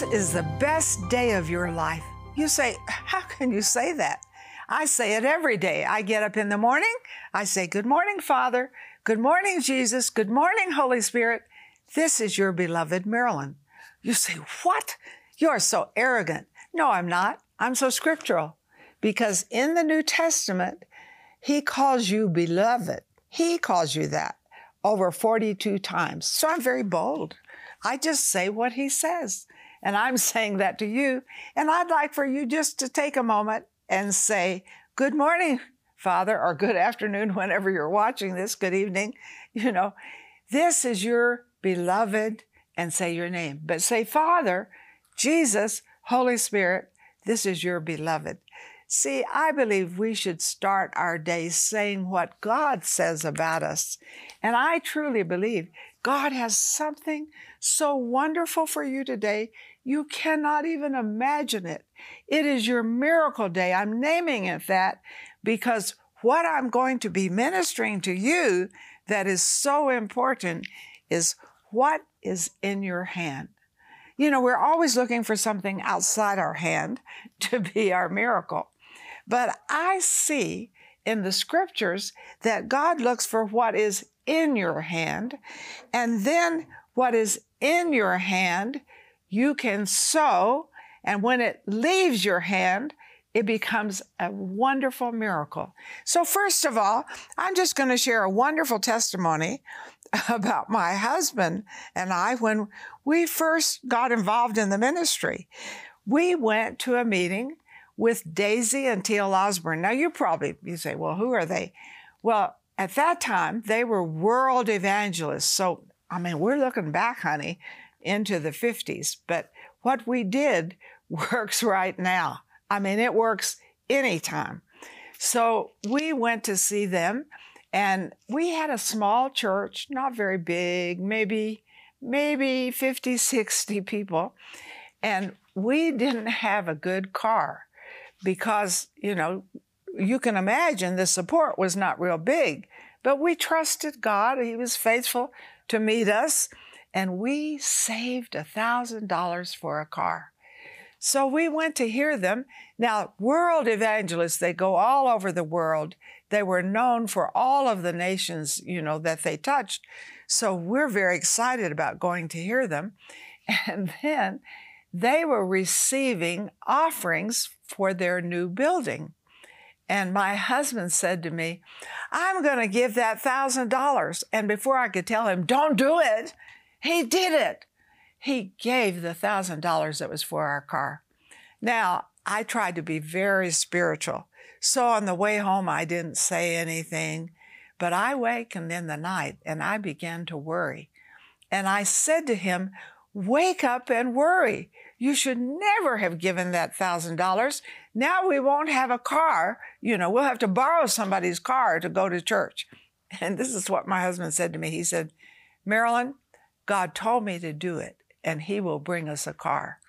This is the best day of your life. You say, How can you say that? I say it every day. I get up in the morning, I say, Good morning, Father. Good morning, Jesus. Good morning, Holy Spirit. This is your beloved Marilyn. You say, What? You're so arrogant. No, I'm not. I'm so scriptural. Because in the New Testament, he calls you beloved. He calls you that over 42 times. So I'm very bold. I just say what he says. And I'm saying that to you. And I'd like for you just to take a moment and say, Good morning, Father, or good afternoon, whenever you're watching this, good evening. You know, this is your beloved, and say your name. But say, Father, Jesus, Holy Spirit, this is your beloved. See, I believe we should start our days saying what God says about us. And I truly believe God has something so wonderful for you today. You cannot even imagine it. It is your miracle day. I'm naming it that because what I'm going to be ministering to you that is so important is what is in your hand. You know, we're always looking for something outside our hand to be our miracle. But I see in the scriptures that God looks for what is in your hand, and then what is in your hand you can sow, and when it leaves your hand, it becomes a wonderful miracle. So, first of all, I'm just going to share a wonderful testimony about my husband and I when we first got involved in the ministry. We went to a meeting with Daisy and T.L. Osborn. Now, you probably you say, well, who are they? Well, at that time, they were world evangelists. So, I mean, we're looking back, honey, into the 50s. But what we did works right now. I mean, it works anytime. So we went to see them and we had a small church, not very big, maybe maybe 50, 60 people. And we didn't have a good car because, you know, you can imagine the support was not real big. But we trusted God. He was faithful to meet us and we saved a $1,000 for a car. So we went to hear them. Now, world evangelists, they go all over the world. They were known for all of the nations, you know, that they touched. So we're very excited about going to hear them. And then they were receiving offerings for their new building. And my husband said to me, I'm going to give that $1,000. And before I could tell him, don't do it, he did it. He gave the thousand dollars that was for our car. Now, I tried to be very spiritual. So on the way home, I didn't say anything, but I wakened in the night and I began to worry. And I said to him, Wake up and worry. You should never have given that thousand dollars. Now we won't have a car. You know, we'll have to borrow somebody's car to go to church. And this is what my husband said to me. He said, Marilyn, God told me to do it, and He will bring us a car.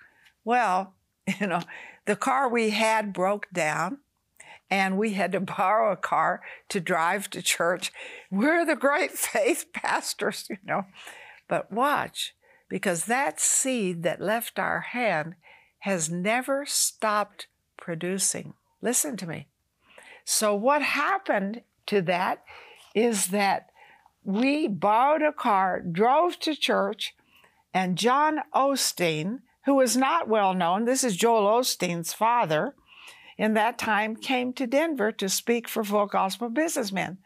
Well, you know, the car we had broke down, and we had to borrow a car to drive to church. We're the great faith pastors, you know. But watch, because that seed that left our hand has never stopped producing. Listen to me. So, what happened to that is that we borrowed a car, drove to church, and John Osteen, who was not well known, this is Joel Osteen's father, in that time came to Denver to speak for Full Gospel Businessmen.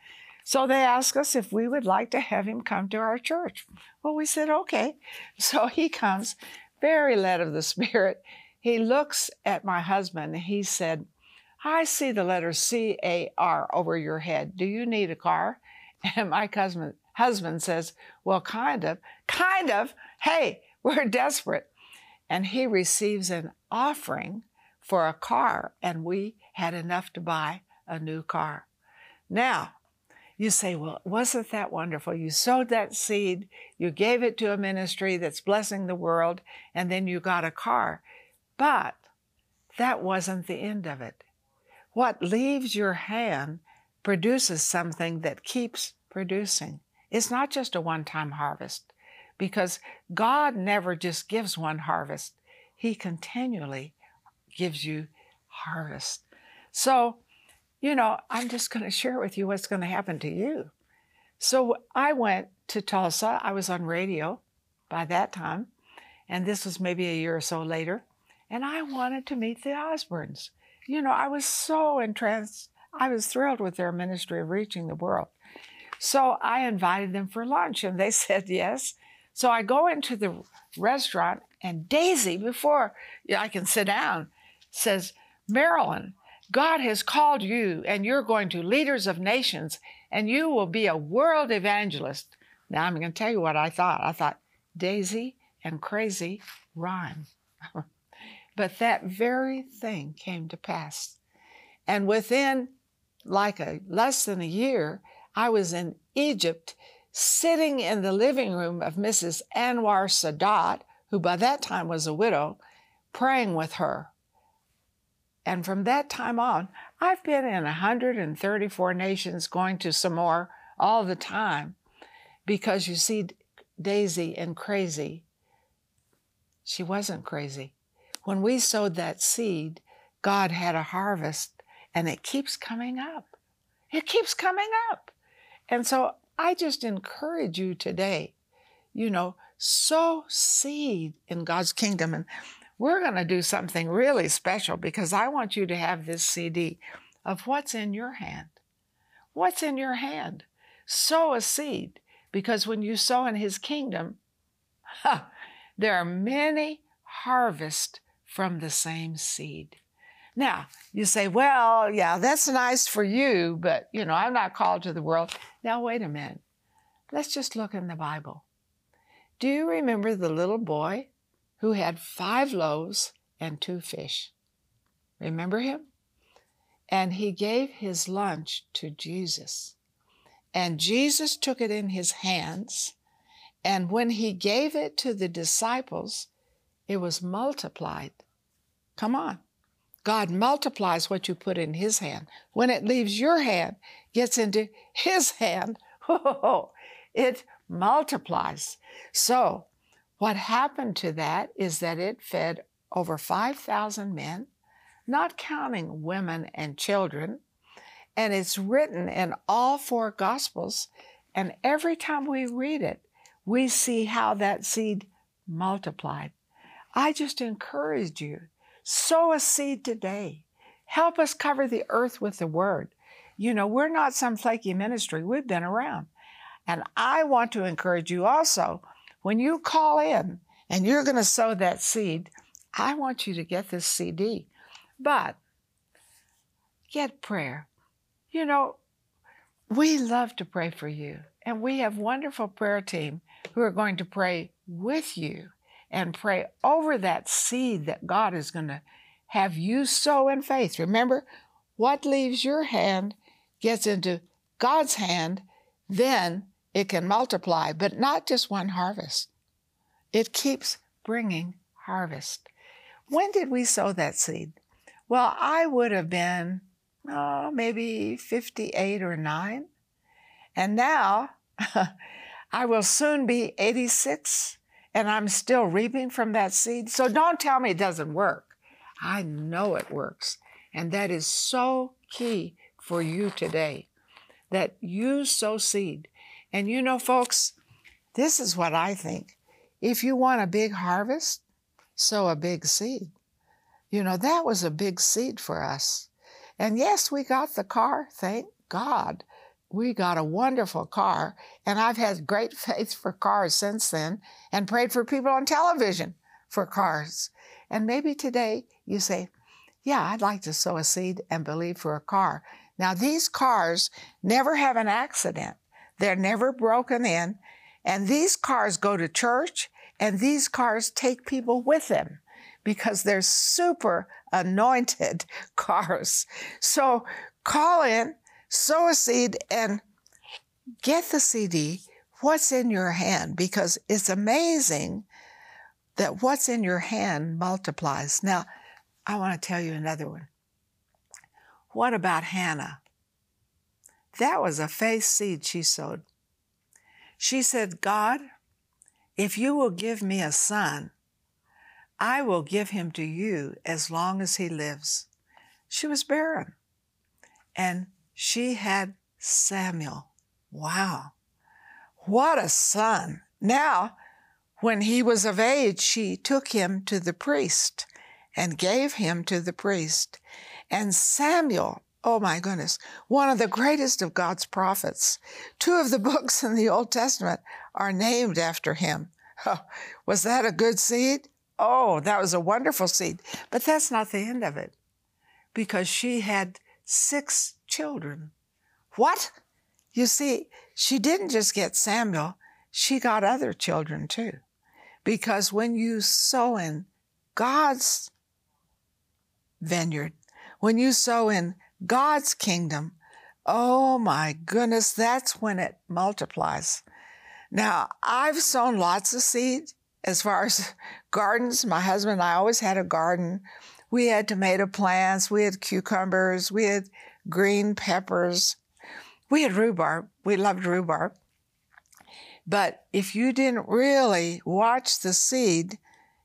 So they asked us if we would like to have him come to our church. Well, we said, okay. So he comes, very led of the Spirit. He looks at my husband and he said, I see the letter C A R over your head. Do you need a car? And my husband, husband says, Well, kind of, kind of. Hey, we're desperate. And he receives an offering for a car, and we had enough to buy a new car. Now, you say, well, wasn't that wonderful? You sowed that seed, you gave it to a ministry that's blessing the world, and then you got a car. But that wasn't the end of it. What leaves your hand produces something that keeps producing. It's not just a one time harvest because God never just gives one harvest, He continually gives you harvest. So, you know, I'm just going to share with you what's going to happen to you. So I went to Tulsa. I was on radio by that time, and this was maybe a year or so later. And I wanted to meet the Osborns. You know, I was so entranced. I was thrilled with their ministry of reaching the world. So I invited them for lunch, and they said yes. So I go into the restaurant, and Daisy, before I can sit down, says, Marilyn, God has called you, and you're going to leaders of nations, and you will be a world evangelist. Now, I'm going to tell you what I thought. I thought, Daisy and crazy rhyme. but that very thing came to pass. And within like a less than a year, I was in Egypt sitting in the living room of Mrs. Anwar Sadat, who by that time was a widow, praying with her. And from that time on, I've been in 134 nations, going to some more all the time, because you see, Daisy and crazy, she wasn't crazy. When we sowed that seed, God had a harvest, and it keeps coming up. It keeps coming up. And so I just encourage you today, you know, sow seed in God's kingdom. And we're going to do something really special because I want you to have this CD of what's in your hand. What's in your hand? Sow a seed because when you sow in His kingdom, there are many harvests from the same seed. Now, you say, well, yeah, that's nice for you, but, you know, I'm not called to the world. Now, wait a minute. Let's just look in the Bible. Do you remember the little boy who had five loaves and two fish? Remember him? And he gave his lunch to Jesus. And Jesus took it in his hands. And when he gave it to the disciples, it was multiplied. Come on. God multiplies what you put in His hand. When it leaves your hand, gets into His hand, it multiplies. So, what happened to that is that it fed over 5,000 men, not counting women and children. And it's written in all four Gospels. And every time we read it, we see how that seed multiplied. I just encourage you Sow a seed today. Help us cover the earth with the word. You know, we're not some flaky ministry, we've been around. And I want to encourage you also when you call in and you're going to sow that seed, I want you to get this CD. But get prayer. You know, we love to pray for you, and we have wonderful prayer team who are going to pray with you and pray over that seed that God is going to have you sow in faith. Remember, what leaves your hand gets into God's hand, then it can multiply, but not just one harvest. It keeps bringing harvest. When did we sow that seed? Well, I would have been oh, maybe 58 or 9. And now I will soon be 86 and I'm still reaping from that seed. So don't tell me it doesn't work. I know it works. And that is so key for you today that you sow seed. And you know, folks, this is what I think. If you want a big harvest, sow a big seed. You know, that was a big seed for us. And yes, we got the car, thank God we got a wonderful car, and I've had great faith for cars since then and prayed for people on television for cars. And maybe today you say, Yeah, I'd like to sow a seed and believe for a car. Now, these cars never have an accident, they're never broken in, and these cars go to church, and these cars take people with them because they're super anointed cars. So call in sow a seed and get the CD, what's in your hand, because it's amazing that what's in your hand multiplies. Now, I want to tell you another one. What about Hannah? That was a faith seed she sowed. She said, God, if you will give me a son, I will give him to you as long as he lives. She was barren. And she had Samuel. Wow. What a son. Now, when he was of age, she took him to the priest and gave him to the priest. And Samuel, oh my goodness, one of the greatest of God's prophets. Two of the books in the Old Testament are named after him. Oh, was that a good seed? Oh, that was a wonderful seed. But that's not the end of it because she had six children. What? You see, she didn't just get Samuel, she got other children too. Because when you sow in God's vineyard, when you sow in God's kingdom, oh my goodness, that's when it multiplies. Now, I've sown lots of seed as far as gardens. My husband and I always had a garden. We had tomato plants, we had cucumbers, we had green peppers, we had rhubarb. We loved rhubarb. But if you didn't really watch the seed,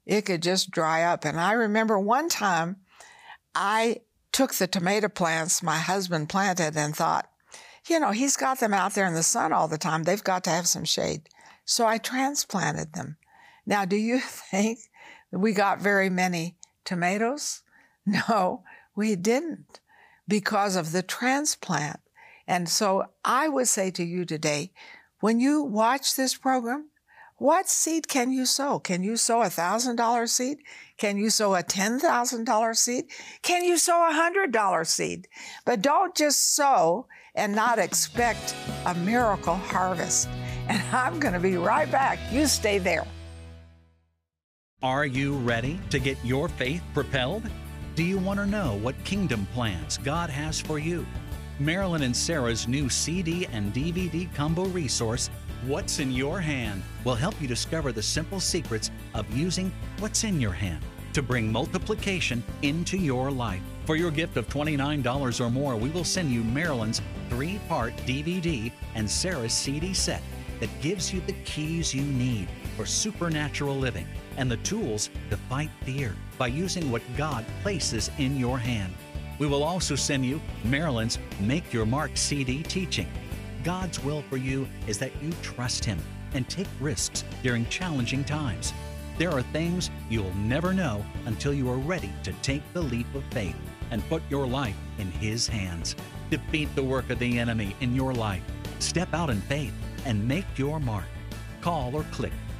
it could just dry up. And I remember one time I took the tomato plants my husband planted and thought, you know, he's got them out there in the sun all the time. They've got to have some shade. So I transplanted them. Now, do you think we got very many tomatoes? No, we didn't because of the transplant. And so I would say to you today, when you watch this program, what seed can you sow? Can you sow a thousand dollar seed? Can you sow a ten thousand dollar seed? Can you sow a hundred dollar seed? But don't just sow and not expect a miracle harvest. And I'm going to be right back. You stay there. Are you ready to get your faith propelled? Do you want to know what kingdom plans God has for you? Marilyn and Sarah's new CD and DVD combo resource, What's in Your Hand, will help you discover the simple secrets of using what's in your hand to bring multiplication into your life. For your gift of $29 or more, we will send you Marilyn's three part DVD and Sarah's CD set that gives you the keys you need for supernatural living and the tools to fight fear by using what God places in your hand. We will also send you Marilyn's Make Your Mark CD teaching. God's will for you is that you trust Him and take risks during challenging times. There are things you'll never know until you are ready to take the leap of faith and put your life in His hands. Defeat the work of the enemy in your life. Step out in faith and make your mark. Call or click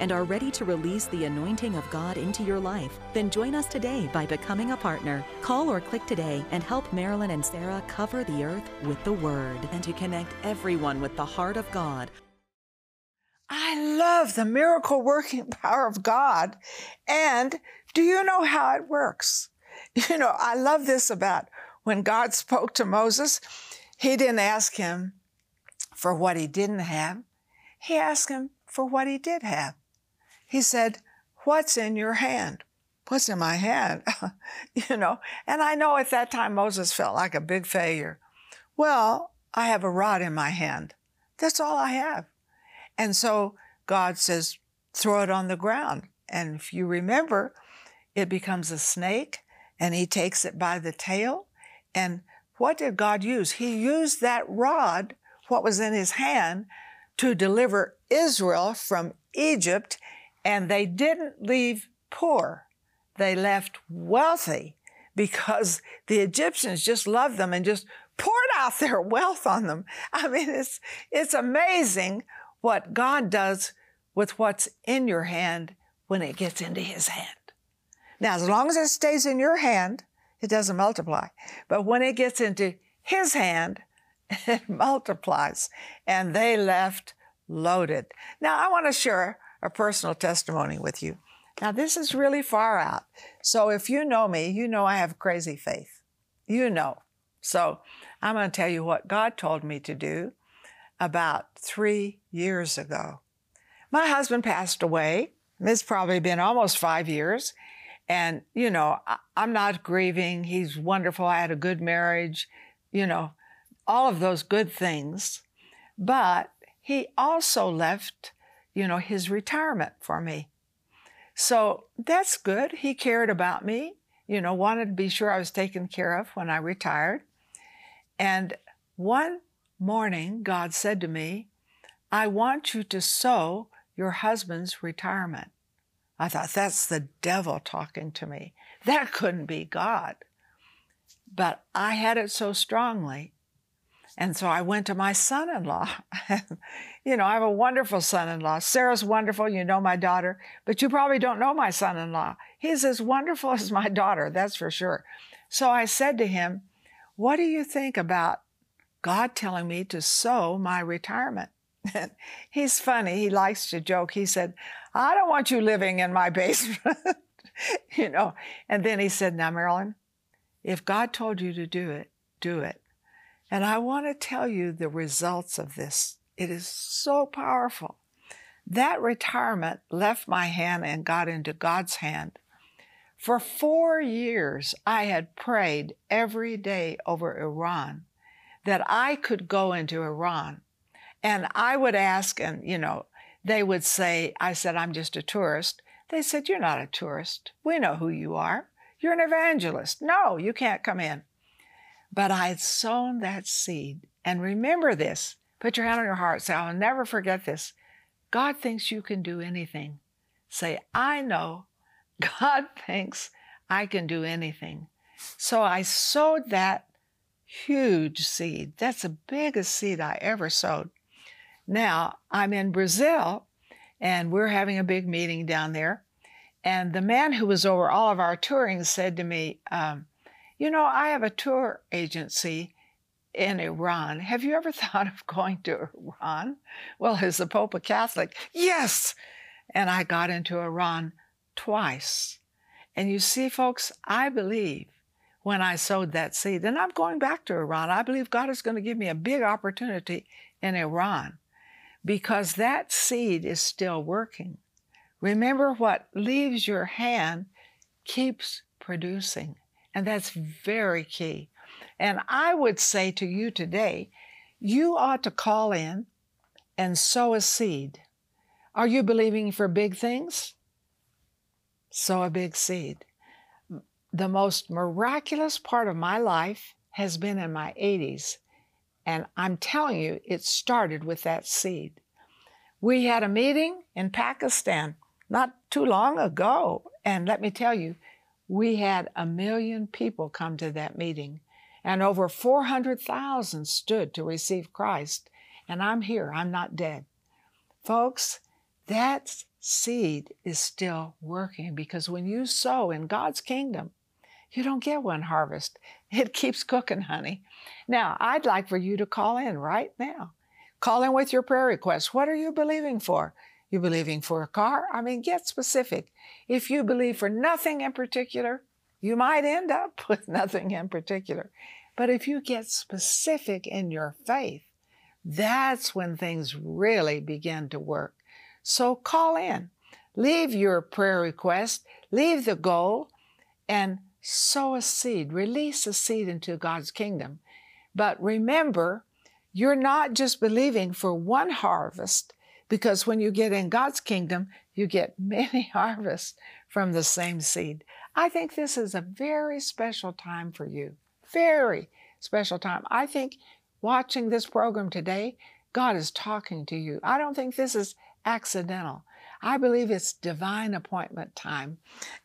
and are ready to release the anointing of God into your life, then join us today by becoming a partner. Call or click today and help Marilyn and Sarah cover the earth with the Word and to connect everyone with the heart of God. I love the miracle working power of God. And do you know how it works? You know, I love this about when God spoke to Moses, he didn't ask him for what he didn't have. He asked him for what he did have. He said, What's in your hand? What's in my hand? you know, and I know at that time Moses felt like a big failure. Well, I have a rod in my hand. That's all I have. And so God says, throw it on the ground. And if you remember, it becomes a snake and he takes it by the tail. And what did God use? He used that rod, what was in his hand, to deliver Israel from Egypt and they didn't leave poor, they left wealthy because the Egyptians just loved them and just poured out their wealth on them. I mean, it's, it's amazing what God does with what's in your hand when it gets into His hand. Now, as long as it stays in your hand, it doesn't multiply. But when it gets into His hand, it multiplies. And they left loaded. Now, I want to share a personal testimony with you. Now, this is really far out. So, if you know me, you know I have crazy faith. You know. So, I'm going to tell you what God told me to do about three years ago. My husband passed away. It's probably been almost five years. And, you know, I'm not grieving. He's wonderful. I had a good marriage, you know, all of those good things. But he also left, you know, his retirement for me. So that's good. He cared about me, you know, wanted to be sure I was taken care of when I retired. And one morning, God said to me, I want you to sow your husband's retirement. I thought, that's the devil talking to me. That couldn't be God. But I had it so strongly. And so I went to my son in law. you know, I have a wonderful son in law. Sarah's wonderful. You know my daughter, but you probably don't know my son in law. He's as wonderful as my daughter, that's for sure. So I said to him, What do you think about God telling me to sow my retirement? He's funny. He likes to joke. He said, I don't want you living in my basement. you know. And then he said, Now, Marilyn, if God told you to do it, do it. And I want to tell you the results of this. It is so powerful. That retirement left my hand and got into God's hand. For four years, I had prayed every day over Iran that I could go into Iran. And I would ask, and you know, they would say, I said, I'm just a tourist. They said, You're not a tourist. We know who you are. You're an evangelist. No, you can't come in. But I had sown that seed. And remember this put your hand on your heart. Say, I'll never forget this. God thinks you can do anything. Say, I know God thinks I can do anything. So I sowed that huge seed. That's the biggest seed I ever sowed. Now, I'm in Brazil and we're having a big meeting down there. And the man who was over all of our touring said to me, um, You know, I have a tour agency in Iran. Have you ever thought of going to Iran? Well, is the Pope a Catholic? Yes. And I got into Iran twice. And you see, folks, I believe when I sowed that seed, and I'm going back to Iran, I believe God is going to give me a big opportunity in Iran because that seed is still working. Remember what leaves your hand keeps producing, and that's very key. And I would say to you today, you ought to call in and sow a seed. Are you believing for big things? Sow a big seed. The most miraculous part of my life has been in my 80s and I'm telling you, it started with that seed. We had a meeting in Pakistan not too long ago. And let me tell you, we had a million people come to that meeting, and over 400,000 stood to receive Christ. And I'm here, I'm not dead. Folks, that seed is still working because when you sow in God's kingdom, you don't get one harvest. It keeps cooking, honey. Now, I'd like for you to call in right now. Call in with your prayer request. What are you believing for? You believing for a car? I mean, get specific. If you believe for nothing in particular, you might end up with nothing in particular. But if you get specific in your faith, that's when things really begin to work. So call in, leave your prayer request, leave the goal, and sow a seed, release a seed into God's kingdom. But remember, you're not just believing for one harvest, because when you get in God's kingdom, you get many harvests from the same seed. I think this is a very special time for you. Very special time. I think watching this program today, God is talking to you. I don't think this is accidental. I believe it's divine appointment time.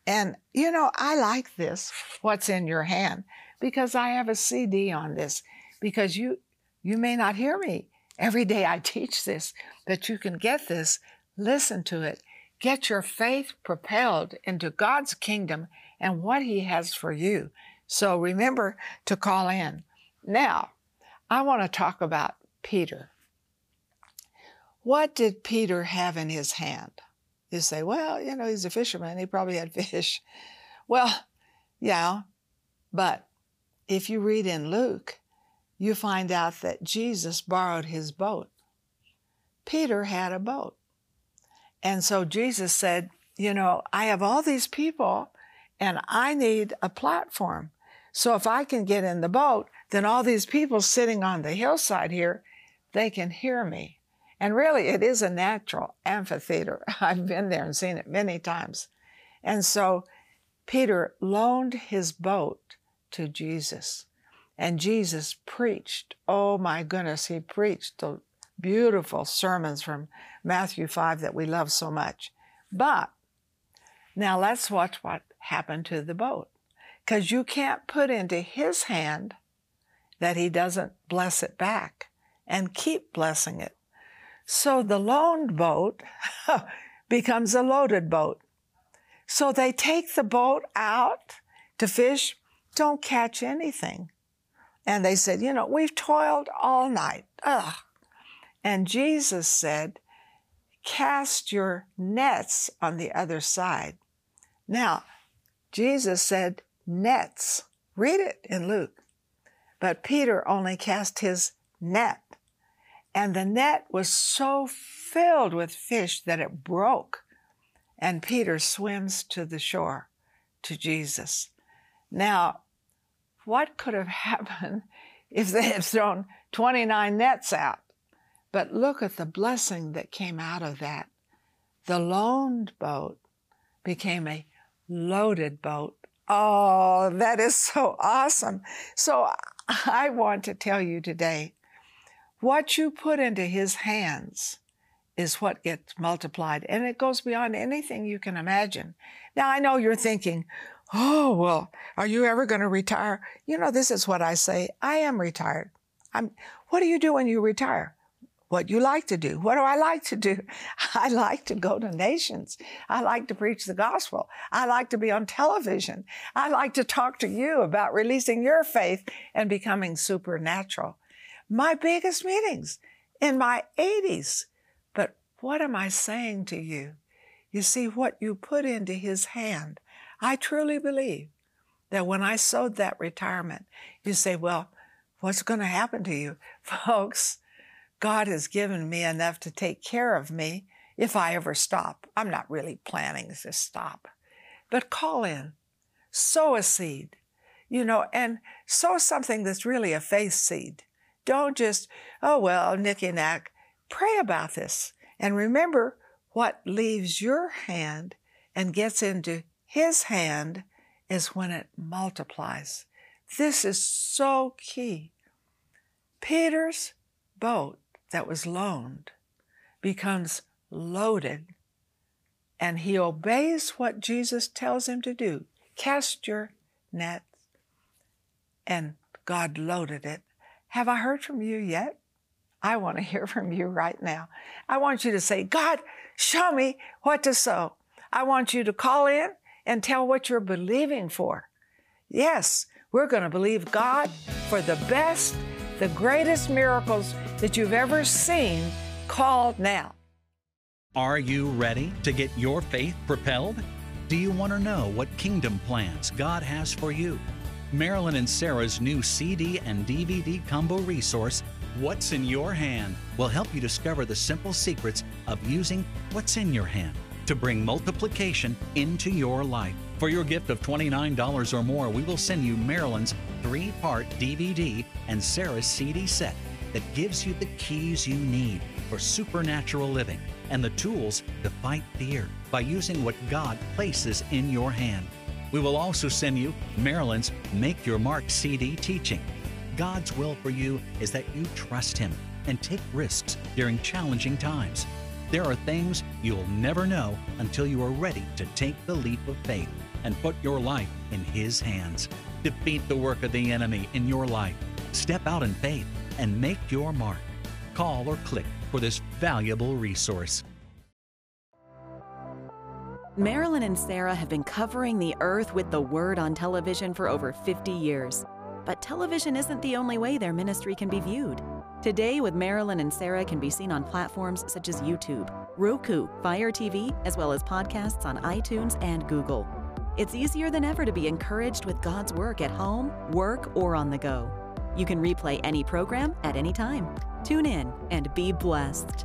And you know, I like this, what's in your hand, because I have a CD on this. Because you you may not hear me Every day I teach this, that you can get this, listen to it, get your faith propelled into God's kingdom and what He has for you. So remember to call in. Now, I want to talk about Peter. What did Peter have in his hand? You say, well, you know, he's a fisherman. He probably had fish. Well, yeah, but if you read in Luke, you find out that Jesus borrowed his boat. Peter had a boat. And so Jesus said, You know, I have all these people and I need a platform. So if I can get in the boat, then all these people sitting on the hillside here, they can hear me. And really, it is a natural amphitheater. I've been there and seen it many times. And so Peter loaned his boat to Jesus. And Jesus preached. Oh my goodness, he preached the beautiful sermons from Matthew 5 that we love so much. But now let's watch what happened to the boat. Because you can't put into his hand that he doesn't bless it back and keep blessing it. So the loaned boat becomes a loaded boat. So they take the boat out to fish, don't catch anything. And they said, You know, we've toiled all night. Ugh. And Jesus said, Cast your nets on the other side. Now, Jesus said, Nets. Read it in Luke. But Peter only cast his net. And the net was so filled with fish that it broke. And Peter swims to the shore to Jesus. Now, what could have happened if they had thrown 29 nets out? But look at the blessing that came out of that. The loaned boat became a loaded boat. Oh, that is so awesome. So I want to tell you today what you put into his hands is what gets multiplied, and it goes beyond anything you can imagine. Now, I know you're thinking, Oh, well, are you ever going to retire? You know, this is what I say. I am retired. I'm, what do you do when you retire? What you like to do? What do I like to do? I like to go to nations. I like to preach the gospel. I like to be on television. I like to talk to you about releasing your faith and becoming supernatural. My biggest meetings in my 80s. But what am I saying to you? You see, what you put into his hand I truly believe that when I sowed that retirement, you say, well, what's going to happen to you? Folks, God has given me enough to take care of me if I ever stop. I'm not really planning to stop. But call in, sow a seed, you know, and sow something that's really a faith seed. Don't just, oh, well, nicky knack. Pray about this. And remember, what leaves your hand and gets into his hand is when it multiplies. This is so key. Peter's boat that was loaned becomes loaded, and he obeys what Jesus tells him to do cast your net, and God loaded it. Have I heard from you yet? I want to hear from you right now. I want you to say, God, show me what to sow. I want you to call in and tell what you're believing for. Yes, we're going to believe God for the best, the greatest miracles that you've ever seen called now. Are you ready to get your faith propelled? Do you want to know what kingdom plans God has for you? Marilyn and Sarah's new CD and DVD combo resource, What's in Your Hand, will help you discover the simple secrets of using what's in your hand to bring multiplication into your life. For your gift of $29 or more, we will send you Marilyn's three part DVD and Sarah's CD set that gives you the keys you need for supernatural living and the tools to fight fear by using what God places in your hand. We will also send you Marilyn's Make Your Mark CD teaching. God's will for you is that you trust Him and take risks during challenging times. There are things you'll never know until you are ready to take the leap of faith and put your life in His hands. Defeat the work of the enemy in your life. Step out in faith and make your mark. Call or click for this valuable resource. Marilyn and Sarah have been covering the earth with the Word on television for over 50 years. But television isn't the only way their ministry can be viewed. Today with Marilyn and Sarah can be seen on platforms such as YouTube, Roku, Fire TV, as well as podcasts on iTunes and Google. It's easier than ever to be encouraged with God's work at home, work, or on the go. You can replay any program at any time. Tune in and be blessed.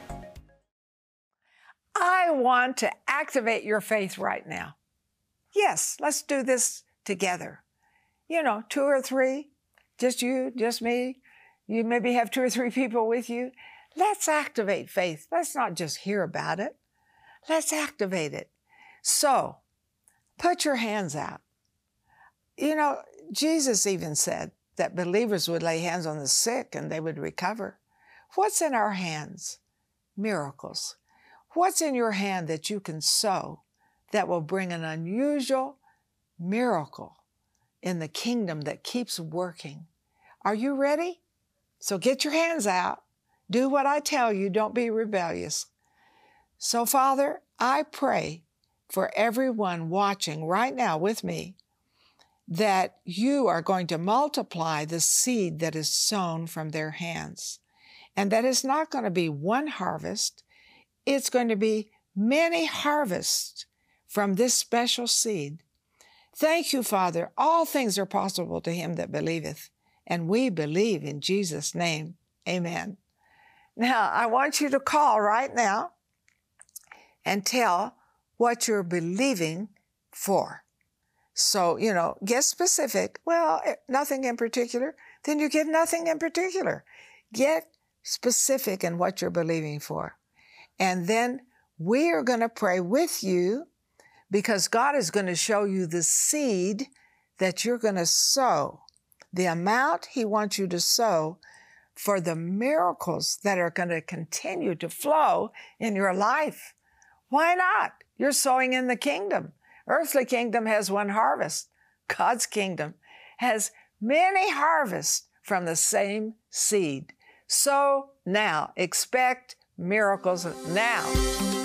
I want to activate your faith right now. Yes, let's do this together. You know, two or three, just you, just me. You maybe have two or three people with you. Let's activate faith. Let's not just hear about it. Let's activate it. So, put your hands out. You know, Jesus even said that believers would lay hands on the sick and they would recover. What's in our hands? Miracles. What's in your hand that you can sow that will bring an unusual miracle in the kingdom that keeps working? Are you ready? So get your hands out. Do what I tell you. Don't be rebellious. So, Father, I pray for everyone watching right now with me that you are going to multiply the seed that is sown from their hands. And that it's not going to be one harvest, it's going to be many harvests from this special seed. Thank you, Father. All things are possible to him that believeth, and we believe in Jesus' name. Amen. Now, I want you to call right now and tell what you're believing for. So, you know, get specific. Well, eh, nothing in particular. Then you get nothing in particular. Get specific in what you're believing for. And then we are going to pray with you because God is going to show you the seed that you're going to sow, the amount He wants you to sow for the miracles that are going to continue to flow in your life. Why not? You're sowing in the kingdom. Earthly kingdom has one harvest. God's kingdom has many harvests from the same seed. So now expect miracles now.